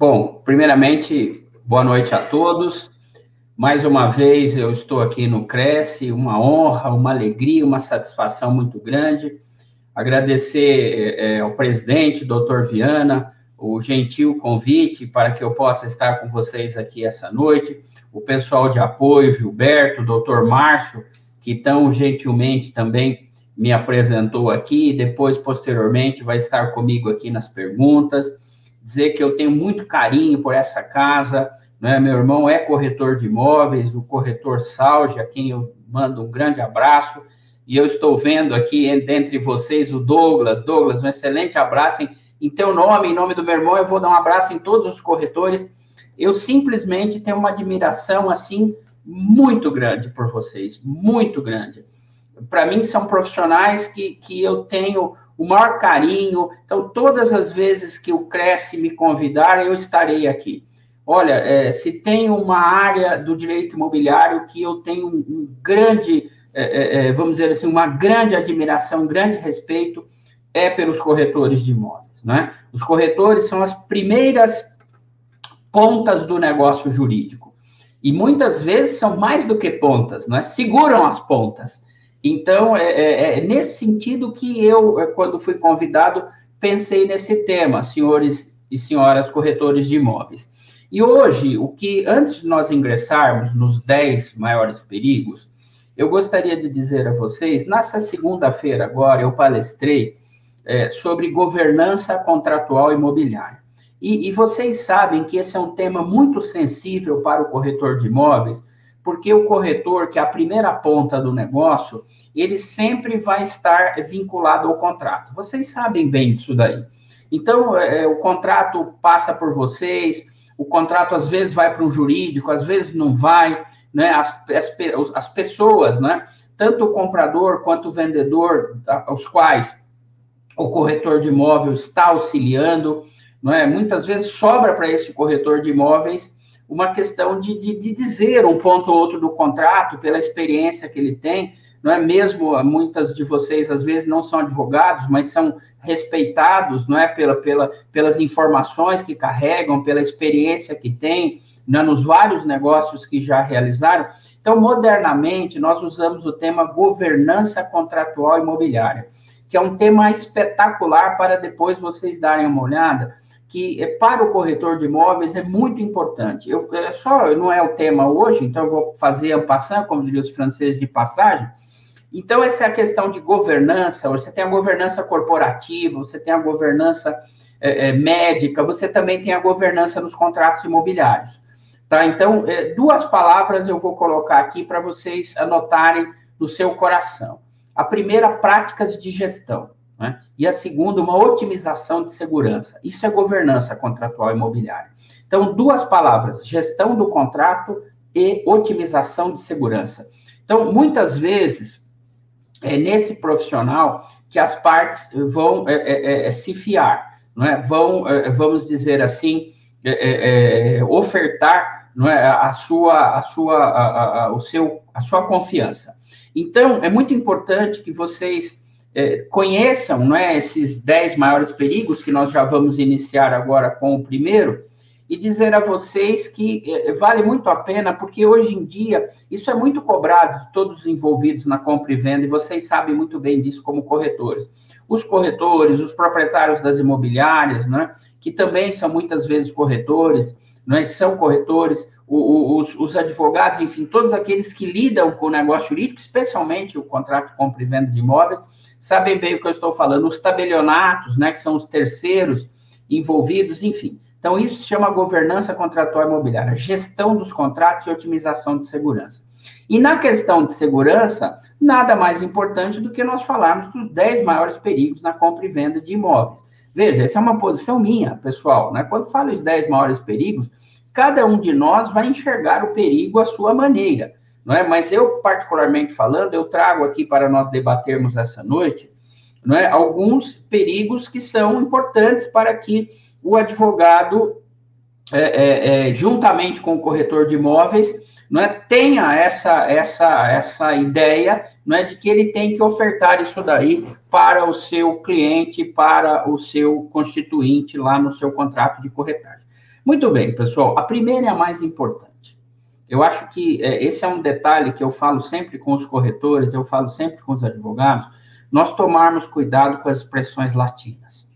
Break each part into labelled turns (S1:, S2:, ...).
S1: Bom, primeiramente, boa noite a todos. Mais uma vez eu estou aqui no Cresce, uma honra, uma alegria, uma satisfação muito grande. Agradecer é, ao presidente, doutor Viana, o gentil convite para que eu possa estar com vocês aqui essa noite. O pessoal de apoio, Gilberto, doutor Márcio, que tão gentilmente também me apresentou aqui, depois, posteriormente, vai estar comigo aqui nas perguntas. Dizer que eu tenho muito carinho por essa casa, né? meu irmão é corretor de imóveis, o corretor Salge, a quem eu mando um grande abraço, e eu estou vendo aqui dentre vocês o Douglas. Douglas, um excelente abraço em, em teu nome, em nome do meu irmão, eu vou dar um abraço em todos os corretores. Eu simplesmente tenho uma admiração, assim, muito grande por vocês, muito grande para mim, são profissionais que, que eu tenho o maior carinho. Então, todas as vezes que o Cresce me convidar, eu estarei aqui. Olha, é, se tem uma área do direito imobiliário que eu tenho um, grande, é, é, é vamos dizer assim, uma grande admiração, um grande respeito, é pelos corretores de imóveis. Né? Os corretores são as primeiras pontas do negócio jurídico. E muitas vezes são mais do que pontas, né? seguram as pontas. Então, é, é, é, nesse sentido que eu, é, quando fui convidado, pensei nesse tema, senhores e senhoras corretores de imóveis. E hoje, o que, antes de nós ingressarmos nos 10 maiores perigos, eu gostaria de dizer a vocês, nessa segunda-feira agora, eu palestrei é, sobre governança contratual imobiliária. E, e vocês sabem que esse é um tema muito sensível para o corretor de imóveis, porque o corretor, que é a primeira ponta do negócio, ele sempre vai estar vinculado ao contrato. Vocês sabem bem disso daí. Então, é, o contrato passa por vocês, o contrato às vezes vai para um jurídico, às vezes não vai, né? As, as, as pessoas, né? Tanto o comprador quanto o vendedor, os quais o corretor de imóvel está auxiliando, não é? Muitas vezes sobra para esse corretor de imóveis uma questão de, de, de, dizer um ponto ou outro do contrato, pela experiência que ele tem, não é mesmo? Muitas de vocês, às vezes, não são advogados, mas são respeitados, não é? Pela, pela, pelas informações que carregam, pela experiência que têm, né? nos vários negócios que já realizaram. Então, modernamente, nós usamos o tema governança contratual imobiliária, que é um tema espetacular para depois vocês darem uma olhada, que é, para o corretor de imóveis é muito importante. Eu, é só não é o tema hoje, então eu vou fazer a passant, como diriam os franceses de passagem. Então essa é a questão de governança. Você tem a governança corporativa, você tem a governança é, é, médica, você também tem a governança nos contratos imobiliários. Tá? Então é, duas palavras eu vou colocar aqui para vocês anotarem no seu coração. A primeira, práticas de gestão. Né? E a segunda, uma otimização de segurança. Isso é governança contratual imobiliária. Então, duas palavras: gestão do contrato e otimização de segurança. Então, muitas vezes, é nesse profissional que as partes vão é, é, é, é se fiar, não é? vão, é, vamos dizer assim, é, ofertar não é, a sua, a sua, a, a, o seu, a sua confiança. Então, é muito importante que vocês é, conheçam não é, esses 10 maiores perigos, que nós já vamos iniciar agora com o primeiro, e dizer a vocês que é, vale muito a pena, porque hoje em dia isso é muito cobrado de todos os envolvidos na compra e venda, e vocês sabem muito bem disso como corretores. Os corretores, os proprietários das imobiliárias, né, que também são muitas vezes corretores, é, são corretores, os, os, advogados, enfim, todos aqueles que lidam com o negócio jurídico, especialmente o contrato de compra e venda de imóveis, sabem bem o que eu estou falando. Os tabelionatos, né, que são os terceiros envolvidos, enfim. Então, isso se chama governança contratual imobiliária, gestão dos contratos e otimização de segurança. E na questão de segurança, nada mais importante do que nós falarmos dos 10 maiores perigos na compra e venda de imóveis. Veja, essa é uma posição minha, pessoal. Né? Quando falo os 10 maiores perigos, cada um de nós vai enxergar o perigo à sua maneira. Não é? Mas eu, particularmente falando, eu trago aqui para nós debatermos essa noite não é? alguns perigos que são importantes para que o advogado, é, é, é, juntamente com o corretor de imóveis, não é, tenha essa, essa, essa ideia não é, de que ele tem que ofertar isso daí para o seu cliente, para o seu constituinte lá no seu contrato de corretagem. Muito bem, pessoal. A primeira é a mais importante. Eu acho que é, esse é um detalhe que eu falo sempre com os corretores, eu falo sempre com os advogados, nós tomarmos cuidado com as expressões latinas.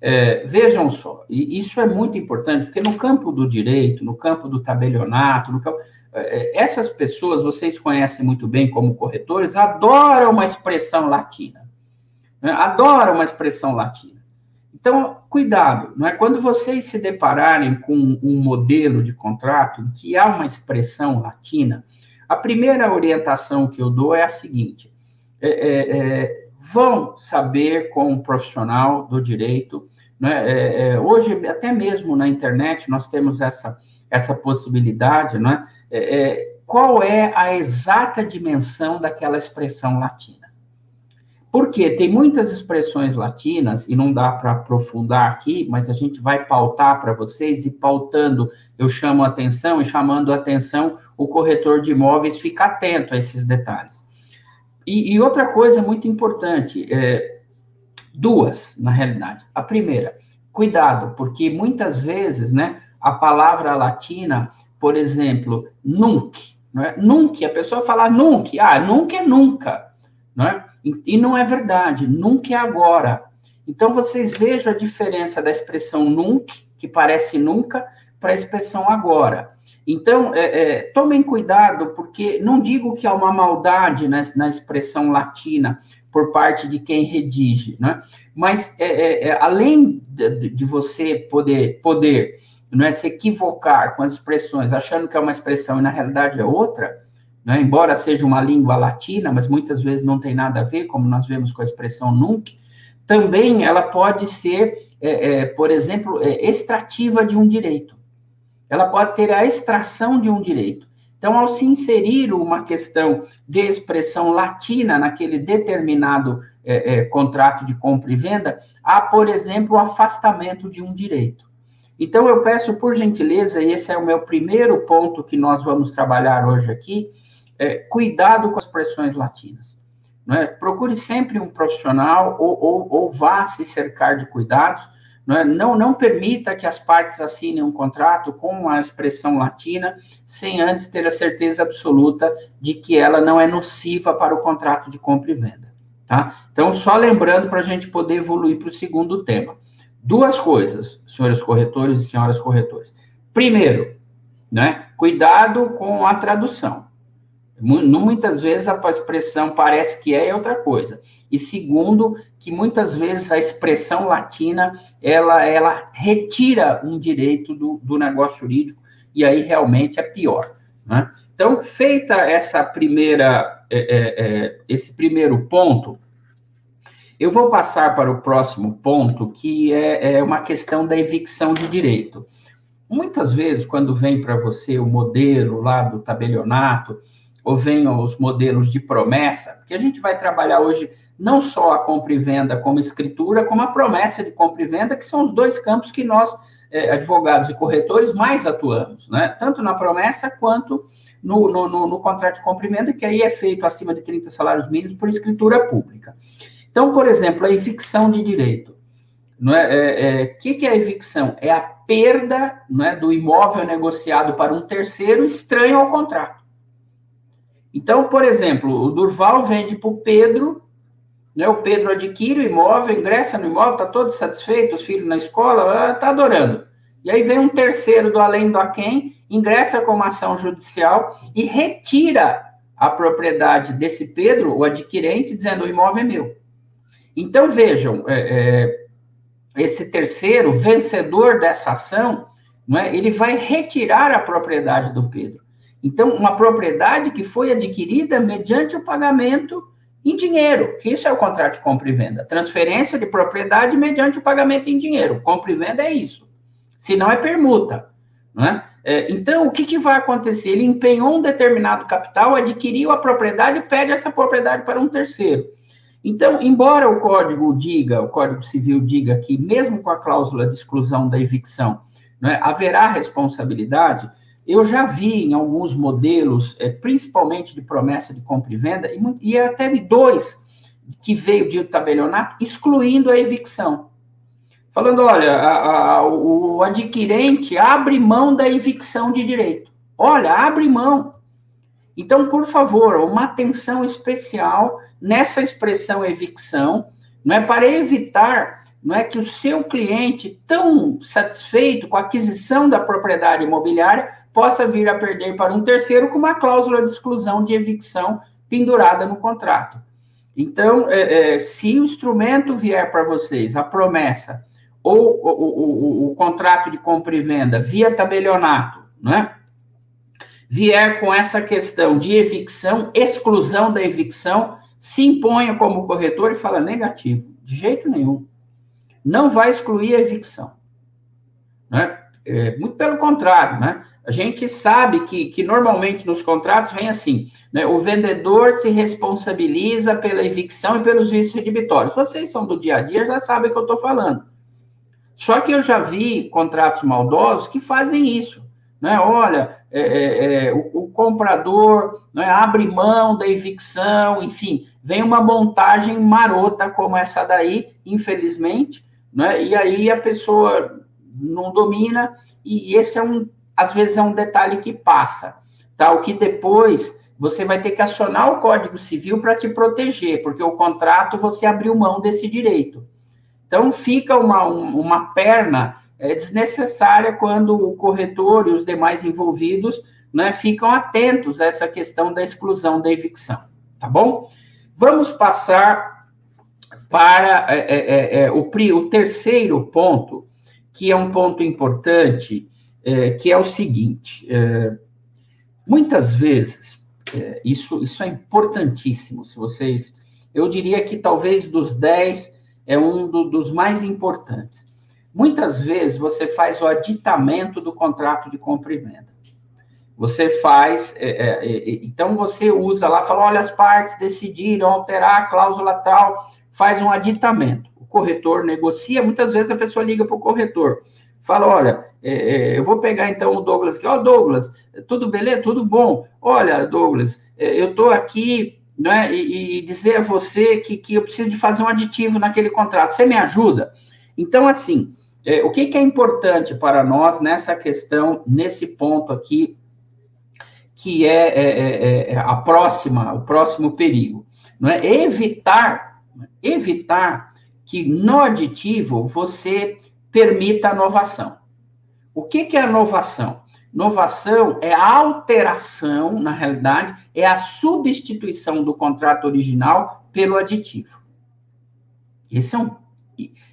S1: É, vejam só, e isso é muito importante, porque no campo do direito, no campo do tabelionato, no campo, é, é, essas pessoas, vocês conhecem muito bem como corretores, adoram uma expressão latina. Né? Adoram uma expressão latina. Então, cuidado, não é? Quando vocês se depararem com um modelo de contrato em que há uma expressão latina, a primeira orientação que eu dou é a seguinte: é, é, é vão saber com um profissional do direito. Né? Hoje, até mesmo na internet, nós temos essa, essa possibilidade, né? Qual é a exata dimensão daquela expressão latina. Porque tem muitas expressões latinas, e não dá para aprofundar aqui, mas a gente vai pautar para vocês, e pautando, eu chamo a atenção, e chamando a atenção, o corretor de imóveis fica atento a esses detalhes. E, e outra coisa muito importante, é, duas, na realidade. A primeira, cuidado, porque muitas vezes, né, a palavra latina, por exemplo, nunc, não é? A pessoa fala nunc, ah, nunca é nunca, não é? E, e não é verdade, nunca é agora. Então, vocês vejam a diferença da expressão nunc, que parece nunca, para a expressão agora. Então, é, é, tomem cuidado, porque não digo que há uma maldade na, na expressão latina por parte de quem redige, né? mas é, é, é além de, de, você poder, poder não é, se equivocar com as expressões, achando que é uma expressão e na realidade é outra, né? embora seja uma língua latina, mas muitas vezes não tem nada a ver, como nós vemos com a expressão nunc, também ela pode ser, é, por exemplo, extrativa de um direito ela pode ter a extração de um direito. Então, ao se inserir uma questão de expressão latina naquele determinado é, é, contrato de compra e venda, há, por exemplo, o afastamento de um direito. Então, eu peço, por gentileza, e esse é o meu primeiro ponto que nós vamos trabalhar hoje aqui, é, cuidado com as expressões latinas. É? Procure sempre um profissional ou, ou, ou vá se cercar de cuidados, não, é? não, não permita que as partes assinem um contrato com a expressão latina sem antes ter a certeza absoluta de que ela não é nociva para o contrato de compra e venda. Tá? Então, só lembrando para a gente poder evoluir para o segundo tema. Duas coisas, senhores corretores e senhoras corretores. Primeiro, né, cuidado com a tradução. Muitas vezes a expressão parece que é, é outra coisa. E segundo, que muitas vezes a expressão latina, ela, ela retira um direito do, do negócio jurídico, e aí realmente é pior. Né? Então, feita essa primeira, é, é, é, esse primeiro ponto, eu vou passar para o próximo ponto, que é, é uma questão da evicção de direito. Muitas vezes, quando vem para você o modelo lá do tabelionato, ou venham os modelos de promessa, porque a gente vai trabalhar hoje não só a compra e venda como escritura, como a promessa de compra e venda, que são os dois campos que nós, eh, advogados e corretores, mais atuamos, né? Tanto na promessa quanto no, no, no, no, contrato de compra e venda, que aí é feito acima de 30 salários mínimos por escritura pública. Então, por exemplo, a evicção de direito. Não é, é, é, que, que é a evicção? É a perda não é, do imóvel negociado para um terceiro estranho ao contrato. Então, por exemplo, o Durval vende para o Pedro, né? o Pedro adquire o imóvel, ingressa no imóvel, está todo satisfeito, os filhos na escola, está adorando. E aí vem um terceiro do além do aquém, ingressa com uma ação judicial e retira a propriedade desse Pedro, o adquirente, dizendo o imóvel é meu. Então, vejam, é, é, esse terceiro, vencedor dessa ação, não é, ele vai retirar a propriedade do Pedro. Então, uma propriedade que foi adquirida mediante o pagamento em dinheiro, que isso é o contrato de compra e venda. Transferência de propriedade mediante o pagamento em dinheiro. Compra e venda é isso. Se não é permuta. Não é? É, então, o que, que vai acontecer? Ele empenhou um determinado capital, adquiriu a propriedade e pede essa propriedade para um terceiro. Então, embora o código diga, o Código Civil diga que, mesmo com a cláusula de exclusão da evicção, né, haverá responsabilidade, eu já vi em alguns modelos, é, principalmente de promessa de compra e venda, e, e até de dois que veio de tabelionato, excluindo a evicção. Falando, olha, a, a, o adquirente abre mão da evicção de direito. Olha, abre mão. Então, por favor, uma atenção especial nessa expressão evicção, não é para evitar não é que o seu cliente, tão satisfeito com a aquisição da propriedade imobiliária, possa vir a perder para um terceiro com uma cláusula de exclusão de evicção pendurada no contrato. Então, é, é, se o instrumento vier para vocês, a promessa, ou o, o, o, o, contrato de compra e venda via tabelionato, né? vier com essa questão de evicção, exclusão da evicção, se imponha como corretor e fala negativo, de jeito nenhum não vai excluir a evicção. Né? É, muito pelo contrário, né? A gente sabe que, que normalmente nos contratos vem assim, né? O vendedor se responsabiliza pela evicção e pelos vícios redibitórios. Vocês são do dia a dia, já sabem o que eu estou falando. Só que eu já vi contratos maldosos que fazem isso. Né? Olha, é, é, é, o, o, comprador né, abre mão da evicção, enfim, vem uma montagem marota como essa daí, infelizmente, né? E aí a pessoa não domina, e esse é um, às vezes, é um detalhe que passa, tá? O que depois você vai ter que acionar o Código Civil para te proteger, porque o contrato você abriu mão desse direito. Então, fica uma, uma perna é, desnecessária quando o corretor e os demais envolvidos né, ficam atentos a essa questão da exclusão da evicção, tá bom? Vamos passar para é, é, é, é o, o, terceiro ponto, que é um ponto importante, é, que é o seguinte: é, muitas vezes, isso, isso é importantíssimo, se vocês. Eu diria que talvez dos dez é um do, dos mais importantes. Muitas vezes você faz o aditamento do contrato de compra e venda. Você faz, então você usa lá, fala, olha, as partes decidiram alterar a cláusula tal, faz um aditamento. O corretor negocia, muitas vezes a pessoa liga para o corretor, fala: olha, é, é, eu vou pegar então o Douglas aqui, ó, oh, Douglas, tudo beleza? Tudo bom? Olha, Douglas, é, eu estou aqui né, e, e, dizer a você que, que eu preciso de fazer um aditivo naquele contrato. Você me ajuda? Então, assim, é, o que, que, é importante para nós nessa questão, nesse ponto aqui, que é, é, é a próxima, o próximo perigo, não é? Evitar evitar que no aditivo você permita a inovação. O que, que é inovação? Inovação é a alteração, na realidade, é a substituição do contrato original pelo aditivo. Esse é um.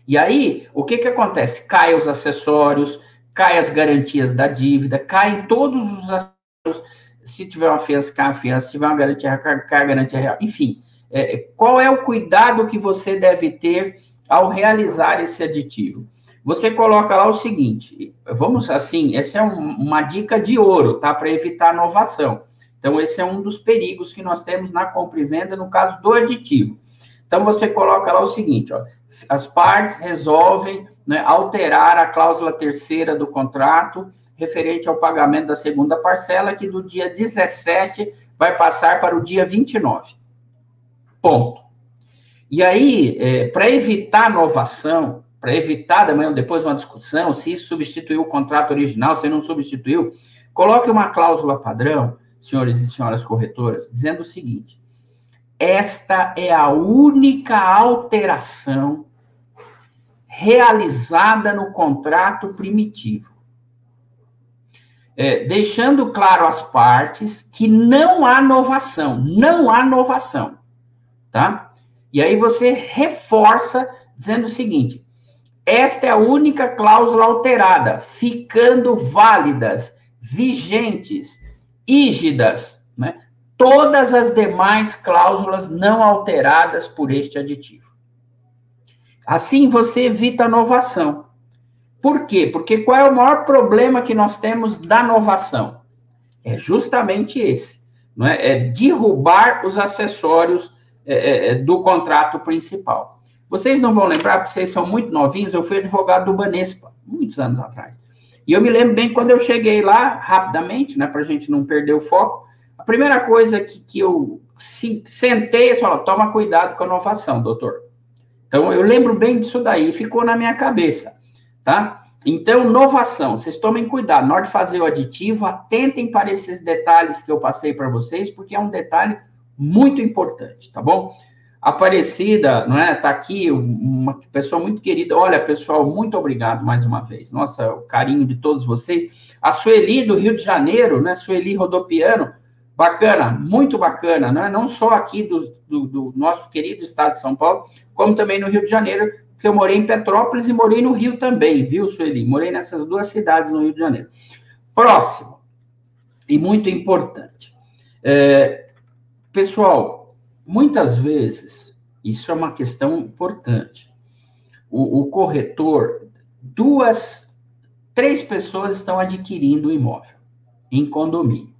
S1: E aí, o que, que acontece? Cai os acessórios, cai as garantias da dívida, caem todos os acessórios. Se tiver uma fiança, cai a fiança, se tiver uma garantia, cai a garantia real. Enfim, é, qual é o cuidado que você deve ter ao realizar esse aditivo? Você coloca lá o seguinte, vamos assim, essa é um, uma dica de ouro, tá? Para evitar inovação. Então, esse é um dos perigos que nós temos na compra e venda no caso do aditivo. Então, você coloca lá o seguinte, ó, as partes resolvem né, alterar a cláusula terceira do contrato referente ao pagamento da segunda parcela, que do dia 17 vai passar para o dia 29. Ponto. E aí, é, para evitar inovação, para evitar amanhã depois uma discussão se substituiu o contrato original, se não substituiu, coloque uma cláusula padrão, senhores e senhoras corretoras, dizendo o seguinte: esta é a única alteração realizada no contrato primitivo. É, deixando claro às partes que não há inovação, não há inovação tá? E aí você reforça dizendo o seguinte: esta é a única cláusula alterada, ficando válidas, vigentes, ígidas, né? todas as demais cláusulas não alteradas por este aditivo. Assim você evita a novação. Por quê? Porque qual é o maior problema que nós temos da novação? É justamente esse, não é? é derrubar os acessórios é, é, é, do contrato principal. Vocês não vão lembrar, porque vocês são muito novinhos, eu fui advogado do Banespa, muitos anos atrás. E eu me lembro bem quando eu cheguei lá, rapidamente, né, para a gente não perder o foco, a primeira coisa que, que eu se, sentei e falei, toma cuidado com a inovação, doutor. Então, eu lembro bem disso daí, ficou na minha cabeça, tá? Então, inovação, vocês tomem cuidado, na hora de fazer o aditivo, atentem para esses detalhes que eu passei para vocês, porque é um detalhe muito importante, tá bom? Aparecida, não é? Tá aqui uma pessoa muito querida. Olha, pessoal, muito obrigado mais uma vez. Nossa, o carinho de todos vocês. A Sueli do Rio de Janeiro, né? Sueli Rodopiano, bacana, muito bacana, não é? Não só aqui do, do, do nosso querido estado de São Paulo, como também no Rio de Janeiro, que eu morei em Petrópolis e morei no Rio também, viu, Sueli? Morei nessas duas cidades no Rio de Janeiro. Próximo, e muito importante. É, pessoal, muitas vezes, isso é uma questão importante. O, o corretor, duas, três pessoas estão adquirindo o imóvel em condomínio.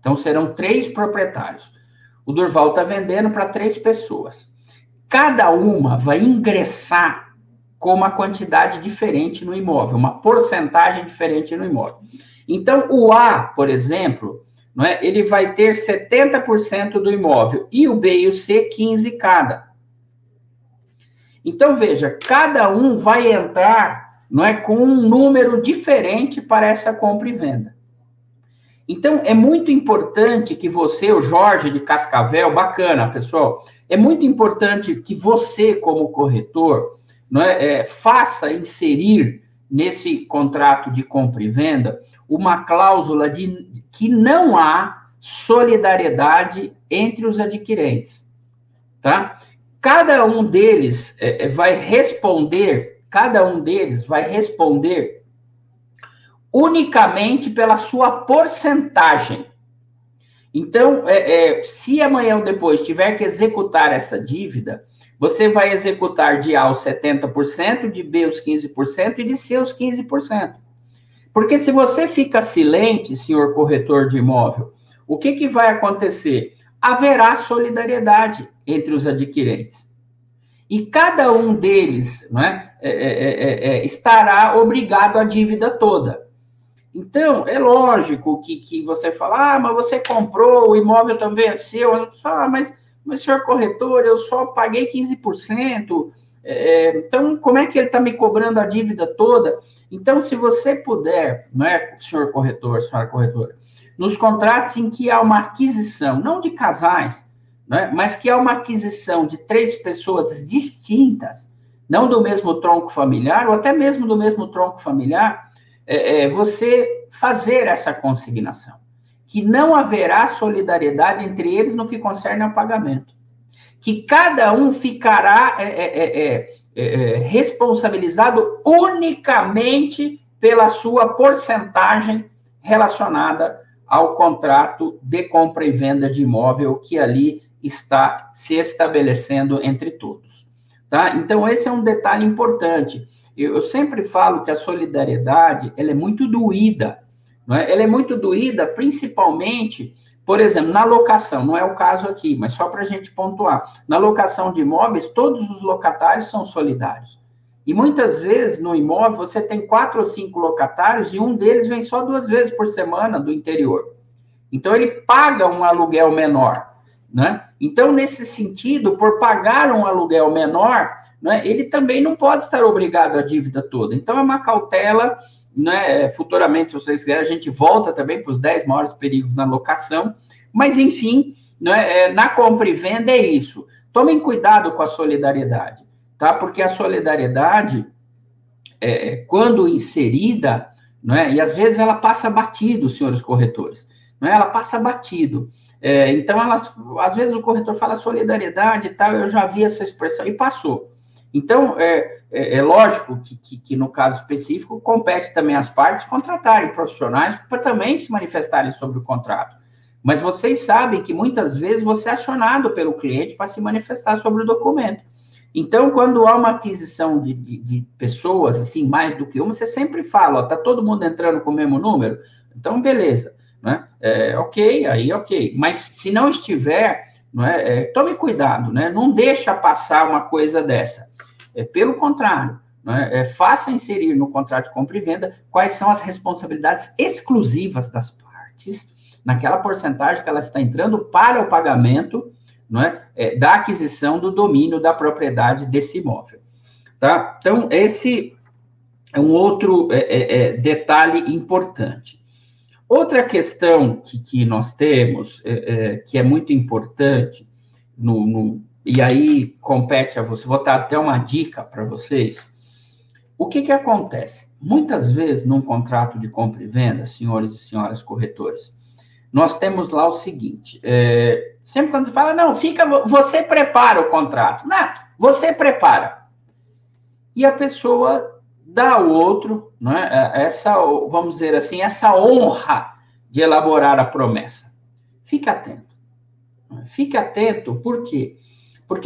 S1: Então serão três proprietários. O Durval está vendendo para três pessoas. Cada uma vai ingressar com uma quantidade diferente no imóvel, uma porcentagem diferente no imóvel. Então, o A, por exemplo, não é? ele vai ter 70% do imóvel e o B e o C 15 cada. Então veja, cada um vai entrar, não é, com um número diferente para essa compra e venda. Então é muito importante que você, o Jorge de Cascavel, bacana, pessoal, é muito importante que você, como corretor, não é, é faça inserir nesse contrato de compra e venda uma cláusula de que não há solidariedade entre os adquirentes, tá? Cada um deles é, é, vai responder, cada um deles vai responder unicamente pela sua porcentagem. Então, é, é, se amanhã ou depois tiver que executar essa dívida, você vai executar de A os 70%, de B os 15% e de C os 15%. Porque se você fica silente, senhor corretor de imóvel, o que, que vai acontecer? Haverá solidariedade entre os adquirentes. E cada um deles não é, é, é, é, é estará obrigado à dívida toda. Então, é lógico que, que você fala, ah, mas você comprou, o imóvel também é seu. Ah, mas, mas senhor corretor, eu só paguei 15%. É, então, como é que ele está me cobrando a dívida toda? Então, se você puder, não é, senhor corretor, senhora corretora, nos contratos em que há uma aquisição, não de casais, né, mas que há uma aquisição de três pessoas distintas, não do mesmo tronco familiar, ou até mesmo do mesmo tronco familiar, é, é, você fazer essa consignação, que não haverá solidariedade entre eles no que concerne ao pagamento, que cada um ficará é, é, é, responsabilizado unicamente pela sua porcentagem relacionada ao contrato de compra e venda de imóvel que ali está se estabelecendo entre todos. Tá? Então, esse é um detalhe importante. Eu, eu sempre falo que a solidariedade ela é muito doída. Não é? Ela é muito doída, principalmente por exemplo, na locação, não é o caso aqui, mas só para a gente pontuar. Na locação de imóveis, todos os locatários são solidários. E muitas vezes no imóvel você tem quatro ou cinco locatários e um deles vem só duas vezes por semana do interior. Então ele paga um aluguel menor. Né? Então, nesse sentido, por pagar um aluguel menor, né, ele também não pode estar obrigado à dívida toda. Então, é uma cautela né? Futuramente, se vocês quiserem, a gente volta também para os 10 maiores perigos na locação. Mas, enfim, né, é, na compra e venda é isso. Tomem cuidado com a solidariedade, tá? Porque a solidariedade, é, quando inserida, né, e às vezes ela passa batido, senhores corretores, né, ela passa batido. É, então, elas, às vezes o corretor fala solidariedade e tal, eu já vi essa expressão e passou. Então, é, é, é lógico que, que, que, no caso específico, compete também às partes contratarem profissionais para também se manifestarem sobre o contrato. Mas vocês sabem que muitas vezes você é acionado pelo cliente para se manifestar sobre o documento. Então, quando há uma aquisição de, de, de pessoas, assim, mais do que uma, você sempre fala, ó, tá todo mundo entrando com o mesmo número? Então, beleza, né? É, ok, aí ok. Mas se não estiver, não é, é, tome cuidado, né? Não deixa passar uma coisa dessa. É, pelo contrário, é? É, faça inserir no contrato de compra e venda quais são as responsabilidades exclusivas das partes, naquela porcentagem que ela está entrando para o pagamento não é? é da aquisição do domínio da propriedade desse imóvel. Tá? Então, esse é um outro é, é, detalhe importante. Outra questão que, que nós temos, que é muito importante, no, no, e aí compete a você, vou dar até uma dica para vocês, o que, que acontece? Muitas vezes, num contrato de compra e venda, senhores e senhoras corretores, nós temos lá o seguinte: é, sempre quando fala, não, fica, você prepara o contrato. Não, você prepara. E a pessoa dá ao outro, né, essa, vamos dizer assim, essa honra de elaborar a promessa. Fique atento. Fique atento, por quê? Porque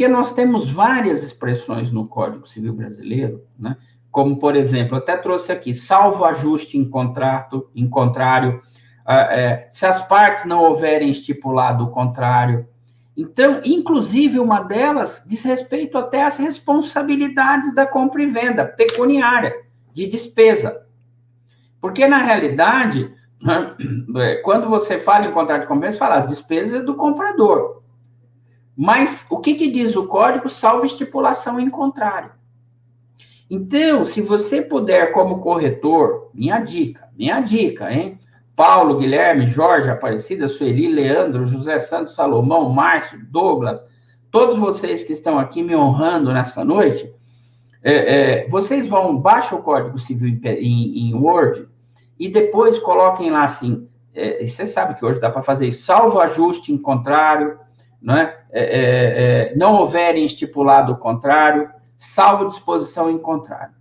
S1: nós temos várias expressões no Código Civil Brasileiro, né? como, por exemplo, até trouxe aqui, salvo ajuste em contrato, em contrário, é, se as partes não houverem estipulado o contrário. Então, inclusive, uma delas diz respeito até às responsabilidades da compra e venda pecuniária, de despesa. Porque, na realidade, né, quando você fala em contrato de compra, você fala as despesas é do comprador. Mas o que, que diz o código? Salvo estipulação em contrário. Então, se você puder, como corretor, minha dica, minha dica, hein? Paulo, Guilherme, Jorge, Aparecida, Sueli, Leandro, José Santos, Salomão, Márcio, Douglas, todos vocês que estão aqui me honrando nessa noite, é, é, vocês vão, baixa o Código Civil em, em, Word e depois coloquem lá assim, é, você sabe que hoje dá para fazer salvo ajuste em contrário, não, é? É, é, é? não houverem estipulado o contrário, salvo disposição em contrário.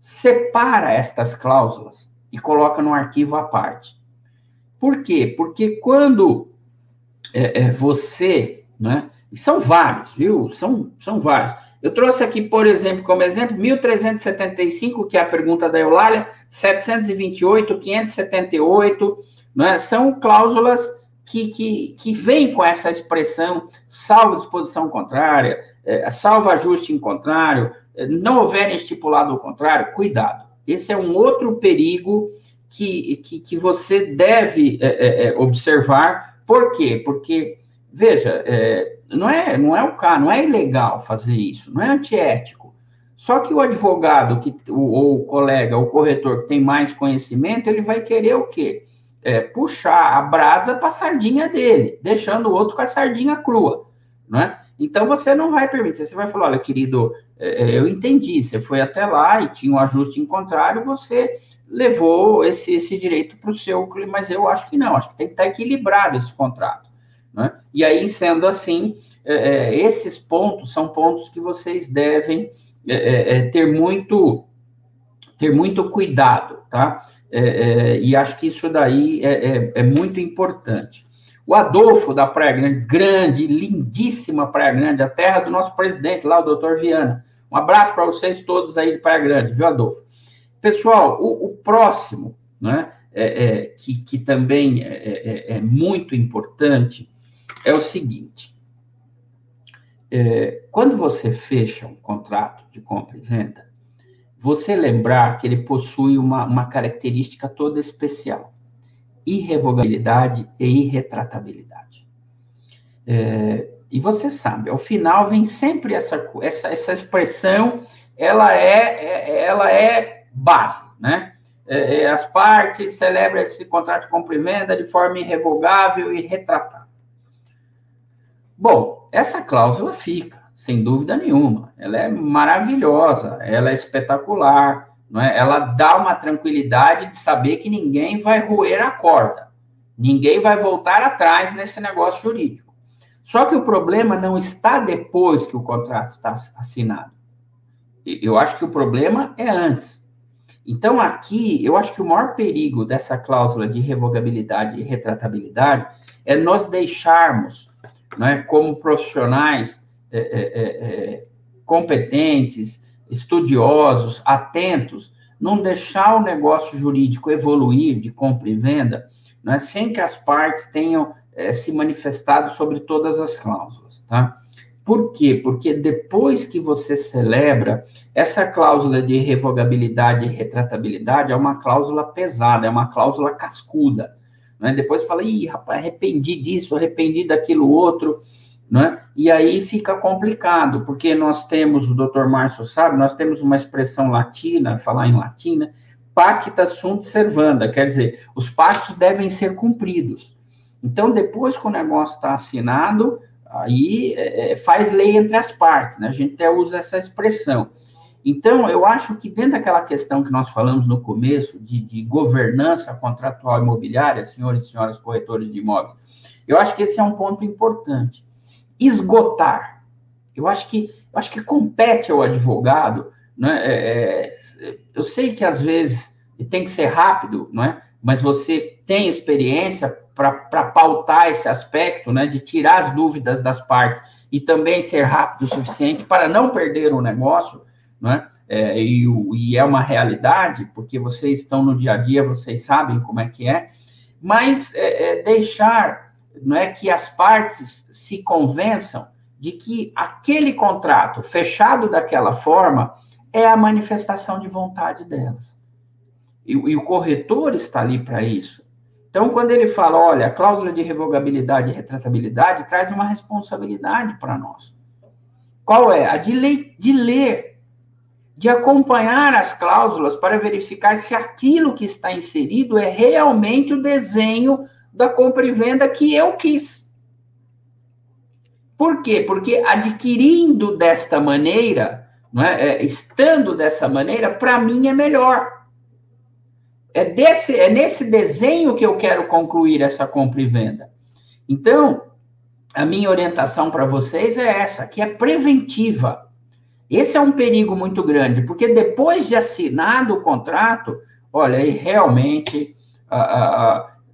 S1: Separa estas cláusulas e coloca no arquivo à parte. Por quê? Porque quando é, é, você, né, e são vários, viu? São, são vários. Eu trouxe aqui, por exemplo, como exemplo, 1375, que é a pergunta da Eulália, 728, 578, né, são cláusulas que, que, que vêm com essa expressão salvo disposição contrária, é, salvo ajuste em contrário, é, não houverem estipulado o contrário, cuidado. Esse é um outro perigo que, que, que você deve é, é, é, observar. Por quê? Porque, veja, é, não, é, não é o caso, não é ilegal fazer isso, não é antiético. Só que o advogado, que, ou o colega, o corretor que tem mais conhecimento, ele vai querer o quê? É, puxar a brasa para a sardinha dele, deixando o outro com a sardinha crua, não é? Então você não vai permitir, você vai falar, olha, querido, é, eu entendi, você foi até lá e tinha um ajuste em contrário, você levou esse, esse direito para o seu mas eu acho que não, acho que tem que estar equilibrado esse contrato. Né? E aí, sendo assim, é, é esses pontos são pontos que vocês devem é, é, é ter muito ter muito cuidado, tá? É, e acho que isso daí é, muito importante. O Adolfo da Praia Grande, grande, lindíssima Praia Grande, a terra do nosso presidente lá, o doutor Viana. Um abraço para vocês todos aí de Praia Grande, viu, Adolfo? Pessoal, o, o próximo, né, é, é, que, que também é, é, é, muito importante, é o seguinte: é, quando você fecha um contrato de compra e venda, você lembrar que ele possui uma, uma característica toda especial: irrevogabilidade e irretratabilidade. É, e você sabe, ao final vem sempre essa, essa, essa expressão, ela é, ela é base, né? É, é, as partes celebram esse contrato de compra venda de forma irrevogável e retratável. Bom, essa cláusula fica, sem dúvida nenhuma. Ela é maravilhosa, ela é espetacular, não é? Ela dá uma tranquilidade de saber que ninguém vai roer a corda, ninguém vai voltar atrás nesse negócio jurídico. Só que o problema não está depois que o contrato está assinado. Eu acho que o problema é antes. Então, aqui, eu acho que o maior perigo dessa cláusula de revogabilidade e retratabilidade é nós deixarmos, né, como profissionais é, é, é, é competentes, estudiosos, atentos, não deixar o negócio jurídico evoluir de compra e venda, né, sem que as partes tenham é, se manifestado sobre todas as cláusulas, tá? Por quê? Porque depois que você celebra, essa cláusula de revogabilidade e retratabilidade é uma cláusula pesada, é uma cláusula cascuda. Né? Depois fala, ih, rapaz, arrependi disso, arrependi daquilo outro, né? E aí fica complicado, porque nós temos, o doutor Márcio sabe, nós temos uma expressão latina, falar em latina, pacta sunt servanda, quer dizer, os pactos devem ser cumpridos. Então, depois que o negócio está assinado, aí é, é, faz lei entre as partes, né? A gente até usa essa expressão. Então, eu acho que dentro daquela questão que nós falamos no começo, de, de governança contratual imobiliária, senhores e senhoras corretores de imóveis, eu acho que esse é um ponto importante esgotar. Eu acho que, eu acho que compete ao advogado, né? É, é, eu sei que às vezes tem que ser rápido, não é? Mas você tem experiência para pautar esse aspecto, né? De tirar as dúvidas das partes e também ser rápido o suficiente para não perder o negócio, né? É, e, e, é uma realidade, porque vocês estão no dia a dia, vocês sabem como é que é, mas é, é deixar não é que as partes se convençam de que aquele contrato fechado daquela forma é a manifestação de vontade delas. E, e o corretor está ali para isso. Então, quando ele fala, olha, a cláusula de revogabilidade e retratabilidade traz uma responsabilidade para nós. Qual é? A de, de ler, de acompanhar as cláusulas para verificar se aquilo que está inserido é realmente o desenho da compra e venda que eu quis. Por quê? Porque adquirindo desta maneira, é? é estando dessa maneira, para mim é melhor. É, desse, é nesse desenho que eu quero concluir essa compra e venda. Então, a minha orientação para vocês é essa, que é preventiva. Esse é um perigo muito grande, porque depois de assinado o contrato, olha, aí realmente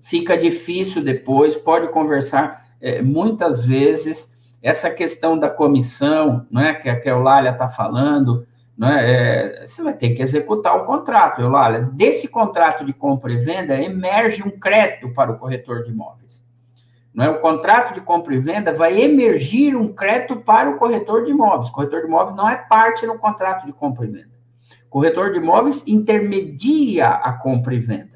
S1: fica difícil depois, pode conversar é, muitas vezes. Essa questão da comissão, não é, que a Eulália está falando, não é, é, você vai ter que executar o contrato, Eulália. Desse contrato de compra e venda, emerge um crédito para o corretor de imóveis. Não é? O contrato de compra e venda vai emergir um crédito para o corretor de imóveis. O corretor de imóveis não é parte no contrato de compra e venda. O corretor de imóveis intermedia a compra e venda.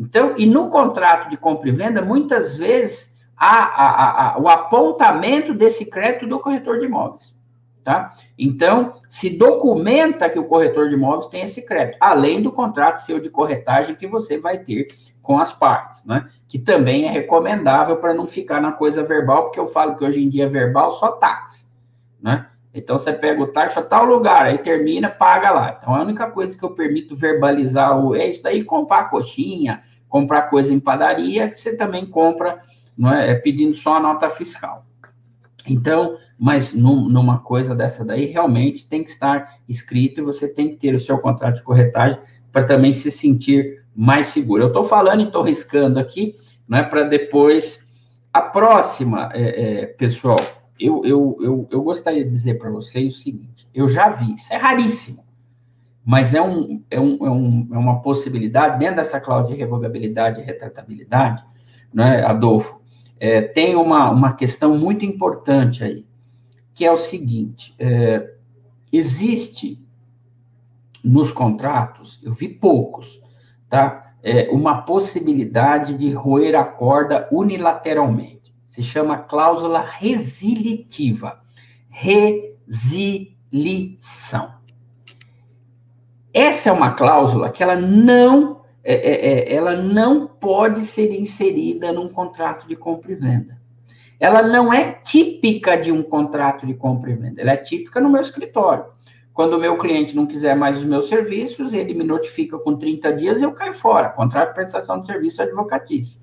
S1: Então, e no contrato de compra e venda, muitas vezes há, há, há, o apontamento desse crédito do corretor de imóveis. Tá? Então, se documenta que o corretor de imóveis tem esse crédito, além do contrato seu de corretagem que você vai ter com as partes, né? Que também é recomendável para não ficar na coisa verbal, porque eu falo que hoje em dia verbal só táxi, né? Então você pega o taxa tal lugar, aí termina, paga lá. Então a única coisa que eu permito verbalizar o é isso daí, comprar coxinha, comprar coisa em padaria, que você também compra, não é, é pedindo só a nota fiscal. Então, mas num, numa coisa dessa daí, realmente tem que estar escrito e você tem que ter o seu contrato de corretagem para também se sentir mais seguro. Eu estou falando e estou riscando aqui, não é para depois. A próxima, é, é, pessoal, eu, eu, eu, eu gostaria de dizer para vocês o seguinte: eu já vi, isso é raríssimo mas é, um, é, um, é, um, é uma possibilidade, dentro dessa cláusula de revogabilidade e retratabilidade, né, Adolfo, é, tem uma, uma questão muito importante aí, que é o seguinte: é, existe nos contratos, eu vi poucos, tá? É, uma possibilidade de roer a corda unilateralmente. Se chama cláusula resilitiva. Resilição. Essa é uma cláusula que ela não, é, é, é, ela não pode ser inserida num contrato de compra e venda. Ela não é típica de um contrato de compra e venda, ela é típica no meu escritório. Quando o meu cliente não quiser mais os meus serviços, ele me notifica com 30 dias e eu caio fora. Contrato de prestação de serviço advocatício.